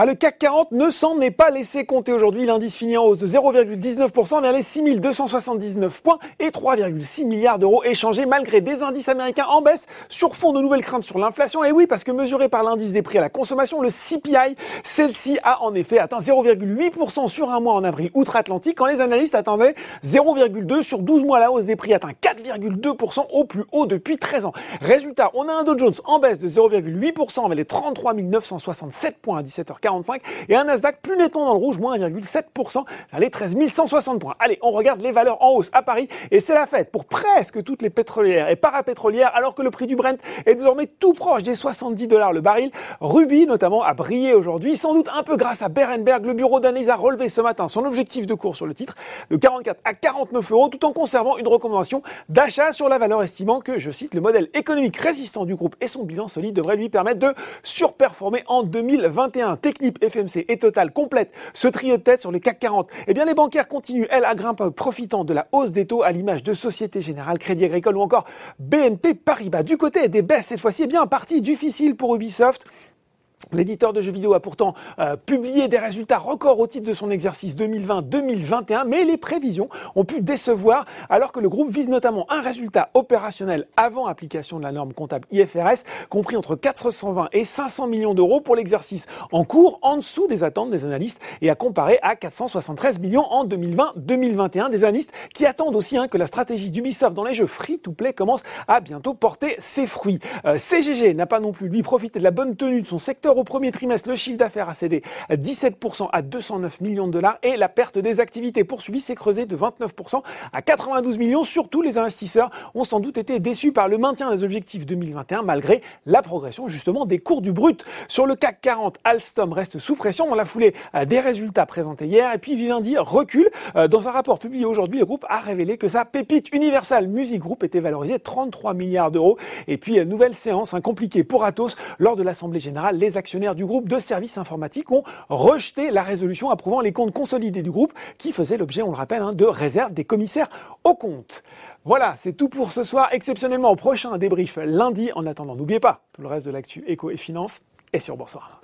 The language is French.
Ah, le CAC 40 ne s'en est pas laissé compter aujourd'hui. L'indice finit en hausse de 0,19% vers les 6279 points et 3,6 milliards d'euros échangés malgré des indices américains en baisse sur fond de nouvelles craintes sur l'inflation. Et oui, parce que mesuré par l'indice des prix à la consommation, le CPI, celle-ci a en effet atteint 0,8% sur un mois en avril outre-Atlantique quand les analystes attendaient 0,2 sur 12 mois. La hausse des prix atteint 4,2% au plus haut depuis 13 ans. Résultat, on a un Dow Jones en baisse de 0,8% avec les 33 967 points à 17h40 et un Nasdaq plus nettement dans le rouge, moins 1,7%, les 13 160 points. Allez, on regarde les valeurs en hausse à Paris et c'est la fête pour presque toutes les pétrolières et parapétrolières alors que le prix du Brent est désormais tout proche des 70 dollars le baril. Ruby notamment a brillé aujourd'hui, sans doute un peu grâce à Berenberg. Le bureau d'analyse a relevé ce matin son objectif de cours sur le titre de 44 à 49 euros tout en conservant une recommandation d'achat sur la valeur estimant que, je cite, le modèle économique résistant du groupe et son bilan solide devraient lui permettre de surperformer en 2021. FMC et Total complètent ce trio de tête sur les CAC 40. Eh bien, les bancaires continuent, elles, à grimper, profitant de la hausse des taux à l'image de Société Générale, Crédit Agricole ou encore BNP Paribas. Du côté des baisses, cette fois-ci, eh bien, partie difficile pour Ubisoft. L'éditeur de jeux vidéo a pourtant euh, publié des résultats records au titre de son exercice 2020-2021, mais les prévisions ont pu décevoir alors que le groupe vise notamment un résultat opérationnel avant application de la norme comptable IFRS, compris entre 420 et 500 millions d'euros pour l'exercice en cours, en dessous des attentes des analystes et à comparer à 473 millions en 2020-2021. Des analystes qui attendent aussi hein, que la stratégie d'Ubisoft dans les jeux free-to-play commence à bientôt porter ses fruits. Euh, CGG n'a pas non plus lui profité de la bonne tenue de son secteur au premier trimestre, le chiffre d'affaires a cédé 17% à 209 millions de dollars et la perte des activités poursuivies s'est creusée de 29% à 92 millions. Surtout, les investisseurs ont sans doute été déçus par le maintien des objectifs 2021 malgré la progression justement des cours du brut. Sur le CAC 40, Alstom reste sous pression dans la foulée euh, des résultats présentés hier et puis Vivendi recule. Euh, dans un rapport publié aujourd'hui, le groupe a révélé que sa pépite Universal Music Group était valorisée 33 milliards d'euros. Et puis, euh, nouvelle séance hein, compliquée pour Atos lors de l'Assemblée Générale. Les actionnaires du groupe de services informatiques ont rejeté la résolution approuvant les comptes consolidés du groupe qui faisait l'objet, on le rappelle, hein, de réserve des commissaires aux comptes. Voilà, c'est tout pour ce soir. Exceptionnellement, au prochain débrief lundi. En attendant, n'oubliez pas, tout le reste de l'actu éco et finance est sur Boursorama.